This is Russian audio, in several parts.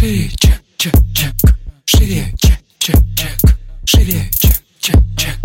Шире, чек, чек, чек. Шире, чек, чек, чек. Шире, чек, чек, чек.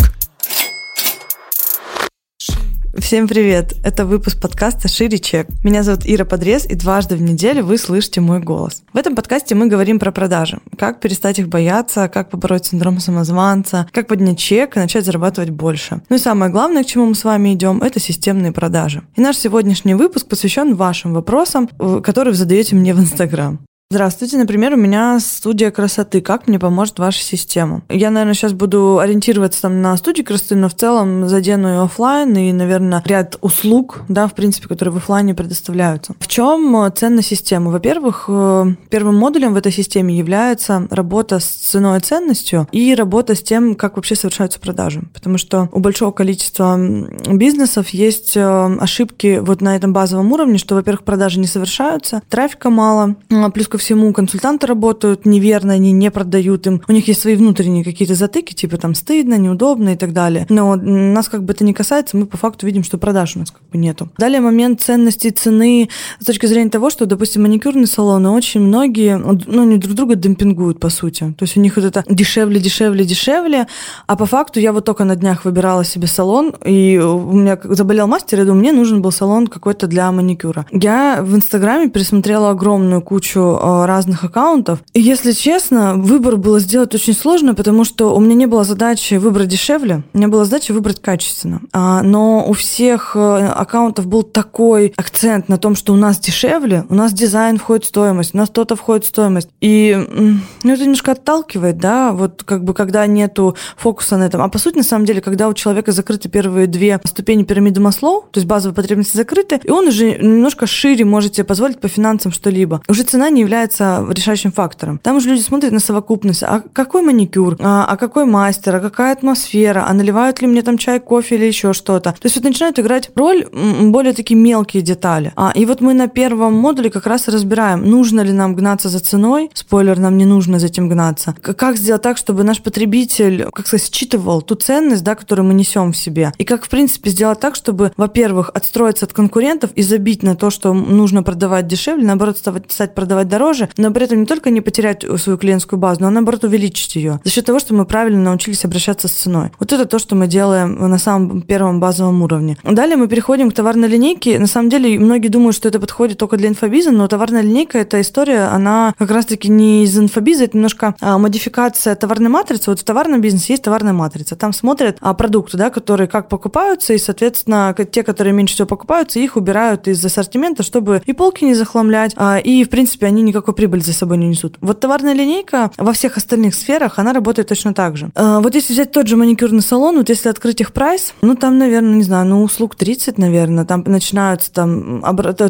Всем привет! Это выпуск подкаста «Шире чек». Меня зовут Ира Подрез, и дважды в неделю вы слышите мой голос. В этом подкасте мы говорим про продажи. Как перестать их бояться, как побороть синдром самозванца, как поднять чек и начать зарабатывать больше. Ну и самое главное, к чему мы с вами идем, это системные продажи. И наш сегодняшний выпуск посвящен вашим вопросам, которые вы задаете мне в Инстаграм. Здравствуйте, например, у меня студия красоты. Как мне поможет ваша система? Я, наверное, сейчас буду ориентироваться там на студию красоты, но в целом задену и офлайн, и, наверное, ряд услуг, да, в принципе, которые в офлайне предоставляются. В чем э, ценность системы? Во-первых, э, первым модулем в этой системе является работа с ценой и ценностью и работа с тем, как вообще совершаются продажи. Потому что у большого количества бизнесов есть э, ошибки вот на этом базовом уровне, что, во-первых, продажи не совершаются, трафика мало, плюс ко всему консультанты работают неверно, они не продают им. У них есть свои внутренние какие-то затыки, типа там стыдно, неудобно и так далее. Но нас как бы это не касается, мы по факту видим, что продаж у нас как бы нету. Далее момент ценности цены с точки зрения того, что, допустим, маникюрные салоны очень многие, ну, они друг друга демпингуют, по сути. То есть у них вот это дешевле, дешевле, дешевле, а по факту я вот только на днях выбирала себе салон, и у меня заболел мастер, и думаю, мне нужен был салон какой-то для маникюра. Я в Инстаграме пересмотрела огромную кучу разных аккаунтов. И если честно, выбор было сделать очень сложно, потому что у меня не было задачи выбрать дешевле, у меня была задача выбрать качественно. А, но у всех э, аккаунтов был такой акцент на том, что у нас дешевле, у нас дизайн входит в стоимость, у нас то-то входит в стоимость. И ну, это немножко отталкивает, да, вот как бы когда нету фокуса на этом. А по сути, на самом деле, когда у человека закрыты первые две ступени пирамиды Маслоу, то есть базовые потребности закрыты, и он уже немножко шире может себе позволить по финансам что-либо. Уже цена не является является решающим фактором. Там уже люди смотрят на совокупность. А какой маникюр? А, а какой мастер? А какая атмосфера? А наливают ли мне там чай, кофе или еще что-то? То есть вот начинают играть роль более такие мелкие детали. А, и вот мы на первом модуле как раз разбираем, нужно ли нам гнаться за ценой. Спойлер, нам не нужно за этим гнаться. Как сделать так, чтобы наш потребитель, как сказать, считывал ту ценность, да, которую мы несем в себе. И как, в принципе, сделать так, чтобы, во-первых, отстроиться от конкурентов и забить на то, что нужно продавать дешевле, наоборот, стать продавать дороже, дороже, но при этом не только не потерять свою клиентскую базу, но наоборот увеличить ее за счет того, что мы правильно научились обращаться с ценой. Вот это то, что мы делаем на самом первом базовом уровне. Далее мы переходим к товарной линейке. На самом деле многие думают, что это подходит только для инфобиза, но товарная линейка эта история, она как раз-таки не из инфобиза, это немножко а, модификация товарной матрицы. Вот в товарном бизнесе есть товарная матрица. Там смотрят а, продукты, да, которые как покупаются, и, соответственно, те, которые меньше всего покупаются, их убирают из ассортимента, чтобы и полки не захламлять, а, и, в принципе, они никакой прибыль за собой не несут. Вот товарная линейка во всех остальных сферах, она работает точно так же. А, вот если взять тот же маникюрный салон, вот если открыть их прайс, ну там, наверное, не знаю, ну услуг 30, наверное, там начинаются там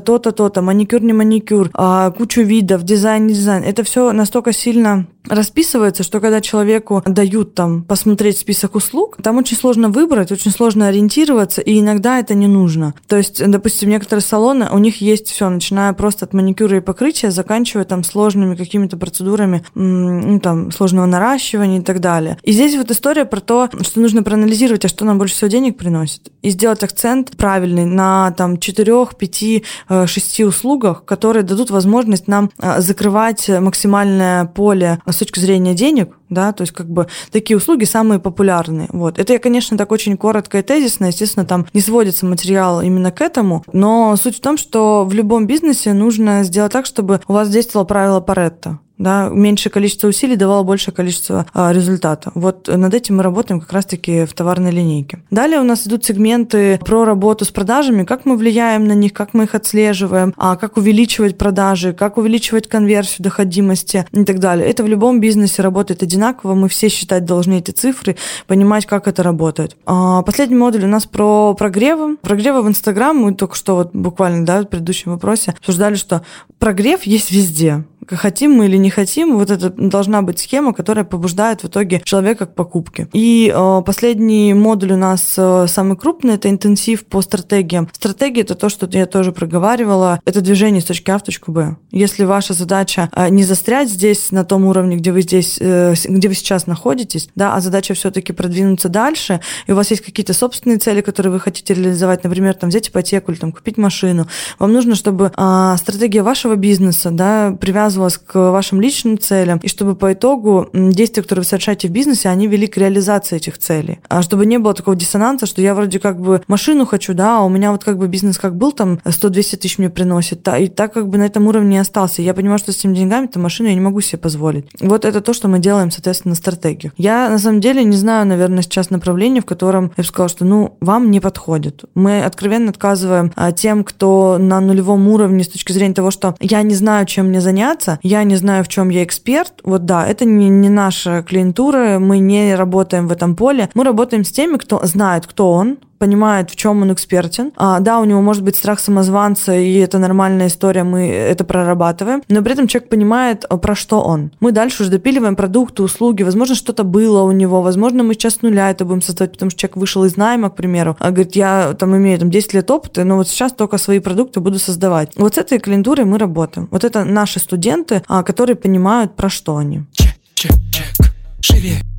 то-то, то-то, маникюр, не маникюр, а, кучу видов, дизайн, не дизайн. Это все настолько сильно расписывается, что когда человеку дают там посмотреть список услуг, там очень сложно выбрать, очень сложно ориентироваться, и иногда это не нужно. То есть, допустим, некоторые салоны, у них есть все, начиная просто от маникюра и покрытия, заканчивая там сложными какими-то процедурами, ну, там, сложного наращивания и так далее. И здесь вот история про то, что нужно проанализировать, а что нам больше всего денег приносит, и сделать акцент правильный на там 4, 5, 6 услугах, которые дадут возможность нам э, закрывать максимальное поле с точки зрения денег, да, то есть как бы такие услуги самые популярные. Вот. Это я, конечно, так очень коротко и тезисно, естественно, там не сводится материал именно к этому, но суть в том, что в любом бизнесе нужно сделать так, чтобы у вас действовало правило Паретта да, меньшее количество усилий давало большее количество а, результата. Вот над этим мы работаем как раз-таки в товарной линейке. Далее у нас идут сегменты про работу с продажами, как мы влияем на них, как мы их отслеживаем, а как увеличивать продажи, как увеличивать конверсию, доходимости и так далее. Это в любом бизнесе работает одинаково, мы все считать должны эти цифры, понимать, как это работает. А, последний модуль у нас про прогревы. Прогревы в Инстаграм, мы только что вот буквально, да, в предыдущем вопросе обсуждали, что прогрев есть везде хотим мы или не хотим, вот это должна быть схема, которая побуждает в итоге человека к покупке. И э, последний модуль у нас э, самый крупный, это интенсив по стратегиям. Стратегия это то, что я тоже проговаривала, это движение с точки А в точку Б. Если ваша задача э, не застрять здесь на том уровне, где вы здесь, э, где вы сейчас находитесь, да, а задача все-таки продвинуться дальше, и у вас есть какие-то собственные цели, которые вы хотите реализовать, например, там взять ипотеку или там купить машину, вам нужно, чтобы э, стратегия вашего бизнеса, да, привязывалась к вашим личным целям, и чтобы по итогу действия, которые вы совершаете в бизнесе, они вели к реализации этих целей. А чтобы не было такого диссонанса, что я вроде как бы машину хочу, да, а у меня вот как бы бизнес как был, там 100-200 тысяч мне приносит, и так как бы на этом уровне остался. Я понимаю, что с этими деньгами, то машину я не могу себе позволить. Вот это то, что мы делаем, соответственно, на. Я, на самом деле, не знаю, наверное, сейчас направление, в котором я бы сказала, что, ну, вам не подходит. Мы откровенно отказываем а, тем, кто на нулевом уровне с точки зрения того, что я не знаю, чем мне заняться, я не знаю, в чем я эксперт. Вот да, это не, не наша клиентура, мы не работаем в этом поле. Мы работаем с теми, кто знает, кто он, понимает, в чем он экспертен. А, да, у него может быть страх самозванца, и это нормальная история, мы это прорабатываем, но при этом человек понимает, а, про что он. Мы дальше уже допиливаем продукты, услуги, возможно, что-то было у него, возможно, мы сейчас с нуля это будем создавать, потому что человек вышел из найма, к примеру, а говорит, я там имею там 10 лет опыта, но вот сейчас только свои продукты буду создавать. Вот с этой клиентурой мы работаем. Вот это наши студенты, а, которые понимают, про что они. Чек, чек, чек. Шире.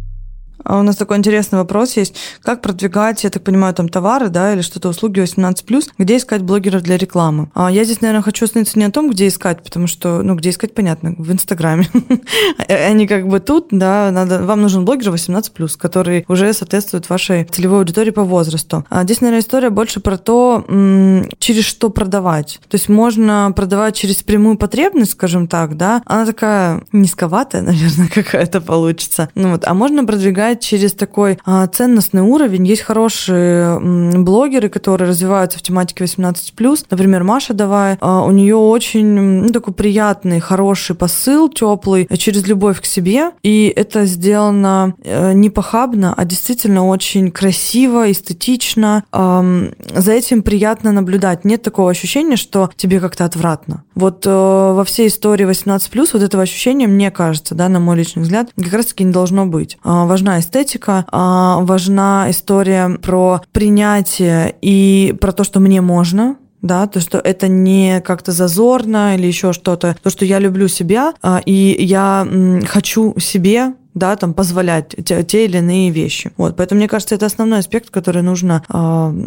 А у нас такой интересный вопрос есть. Как продвигать, я так понимаю, там товары, да, или что-то услуги 18+, где искать блогеров для рекламы? А я здесь, наверное, хочу остановиться не о том, где искать, потому что, ну, где искать, понятно, в Инстаграме. Они как бы тут, да, надо, вам нужен блогер 18+, который уже соответствует вашей целевой аудитории по возрасту. А здесь, наверное, история больше про то, через что продавать. То есть можно продавать через прямую потребность, скажем так, да, она такая низковатая, наверное, какая-то получится. Ну вот, а можно продвигать через такой а, ценностный уровень. Есть хорошие м, блогеры, которые развиваются в тематике 18+. Например, Маша Давай. А, у нее очень ну, такой приятный, хороший посыл, теплый, через любовь к себе. И это сделано э, не похабно, а действительно очень красиво, эстетично. Э, за этим приятно наблюдать. Нет такого ощущения, что тебе как-то отвратно. Вот э, во всей истории 18+, вот этого ощущения, мне кажется, да, на мой личный взгляд, как раз-таки не должно быть. Э, важна эстетика, а, важна история про принятие и про то, что мне можно, да, то, что это не как-то зазорно или еще что-то, то, что я люблю себя, а, и я хочу себе да, там позволять те, те или иные вещи. Вот, поэтому мне кажется, это основной аспект, который нужно э,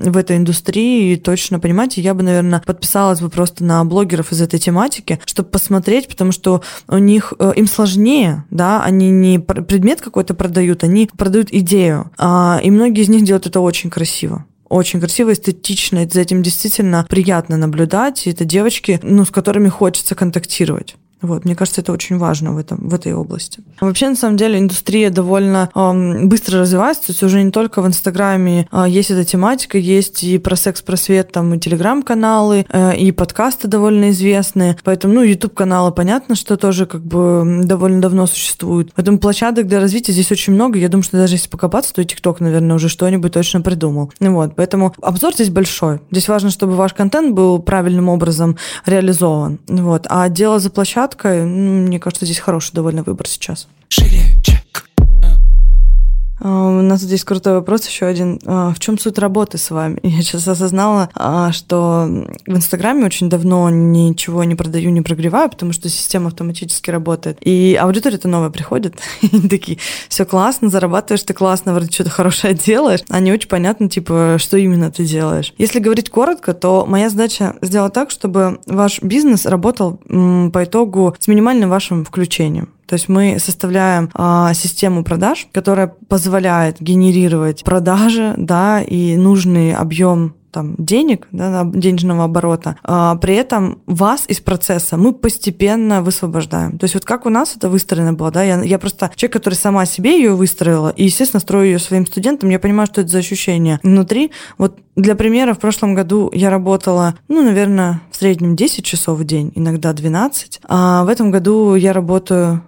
в этой индустрии точно понимать. И я бы, наверное, подписалась бы просто на блогеров из этой тематики, чтобы посмотреть, потому что у них э, им сложнее, да, они не предмет какой-то продают, они продают идею, э, и многие из них делают это очень красиво очень красиво, эстетично, и за этим действительно приятно наблюдать, и это девочки, ну, с которыми хочется контактировать. Вот, мне кажется, это очень важно в, этом, в этой области. Вообще, на самом деле, индустрия довольно э, быстро развивается, то есть уже не только в Инстаграме э, есть эта тематика, есть и про секс-просвет, там и телеграм-каналы, э, и подкасты довольно известные, поэтому, ну, YouTube-каналы, понятно, что тоже как бы довольно давно существуют. Поэтому площадок для развития здесь очень много, я думаю, что даже если покопаться, то ТикТок, наверное, уже что-нибудь точно придумал. Вот, поэтому обзор здесь большой. Здесь важно, чтобы ваш контент был правильным образом реализован. Вот, а дело за площадкой кратко. Мне кажется, здесь хороший довольно выбор сейчас. Шире, у нас здесь крутой вопрос еще один. А, в чем суть работы с вами? Я сейчас осознала, а, что в Инстаграме очень давно ничего не продаю, не прогреваю, потому что система автоматически работает. И аудитория-то новая приходит. И такие, все классно, зарабатываешь ты классно, вроде что-то хорошее делаешь. А не очень понятно, типа, что именно ты делаешь. Если говорить коротко, то моя задача сделать так, чтобы ваш бизнес работал по итогу с минимальным вашим включением. То есть мы составляем а, систему продаж, которая позволяет генерировать продажи, да, и нужный объем там, денег, да, денежного оборота, а при этом вас из процесса мы постепенно высвобождаем. То есть вот как у нас это выстроено было, да, я, я просто человек, который сама себе ее выстроила, и, естественно, строю ее своим студентам, я понимаю, что это за ощущение внутри. Вот для примера, в прошлом году я работала, ну, наверное, в среднем 10 часов в день, иногда 12, а в этом году я работаю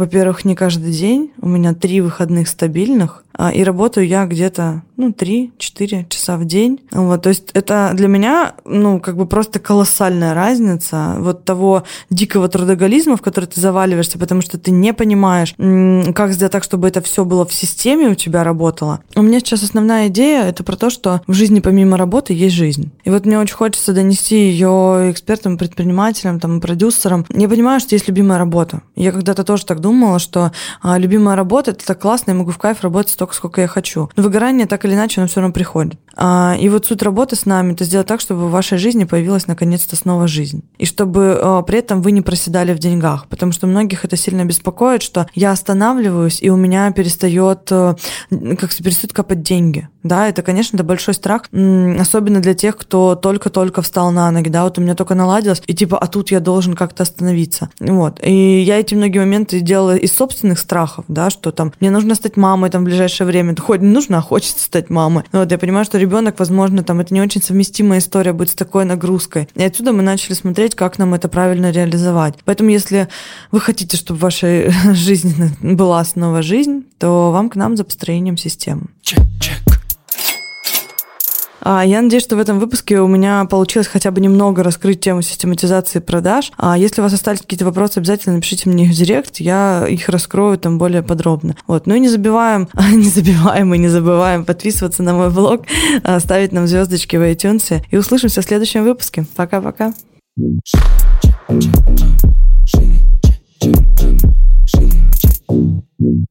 во-первых, не каждый день. У меня три выходных стабильных. А, и работаю я где-то, ну, 3-4 часа в день. Вот, то есть это для меня, ну, как бы просто колоссальная разница вот того дикого трудоголизма, в который ты заваливаешься, потому что ты не понимаешь, как сделать так, чтобы это все было в системе у тебя работало. У меня сейчас основная идея это про то, что в жизни помимо работы есть жизнь. И вот мне очень хочется донести ее экспертам, предпринимателям, там, продюсерам. Я понимаю, что есть любимая работа. Я когда-то тоже так думала, что а, любимая работа это так классно, я могу в кайф работать столько столько, сколько я хочу. Но выгорание так или иначе, оно все равно приходит. А, и вот суть работы с нами – это сделать так, чтобы в вашей жизни появилась наконец-то снова жизнь. И чтобы а, при этом вы не проседали в деньгах. Потому что многих это сильно беспокоит, что я останавливаюсь, и у меня перестает, э, как перестают капать деньги. Да, это, конечно, это большой страх, особенно для тех, кто только-только встал на ноги, да, вот у меня только наладилось, и типа, а тут я должен как-то остановиться. Вот. И я эти многие моменты делала из собственных страхов, да, что там мне нужно стать мамой там в ближайшее время. Хоть не нужно, а хочется стать мамой. Вот я понимаю, что ребенок, возможно, там это не очень совместимая история будет с такой нагрузкой. И отсюда мы начали смотреть, как нам это правильно реализовать. Поэтому, если вы хотите, чтобы в вашей жизни была снова жизнь, то вам к нам за построением системы. Чек, чек. Я надеюсь, что в этом выпуске у меня получилось хотя бы немного раскрыть тему систематизации продаж. А если у вас остались какие-то вопросы, обязательно напишите мне их в директ, я их раскрою там более подробно. Вот. Ну и не забиваем, не забиваем и не забываем подписываться на мой блог, ставить нам звездочки в iTunes. И услышимся в следующем выпуске. Пока-пока. Shit.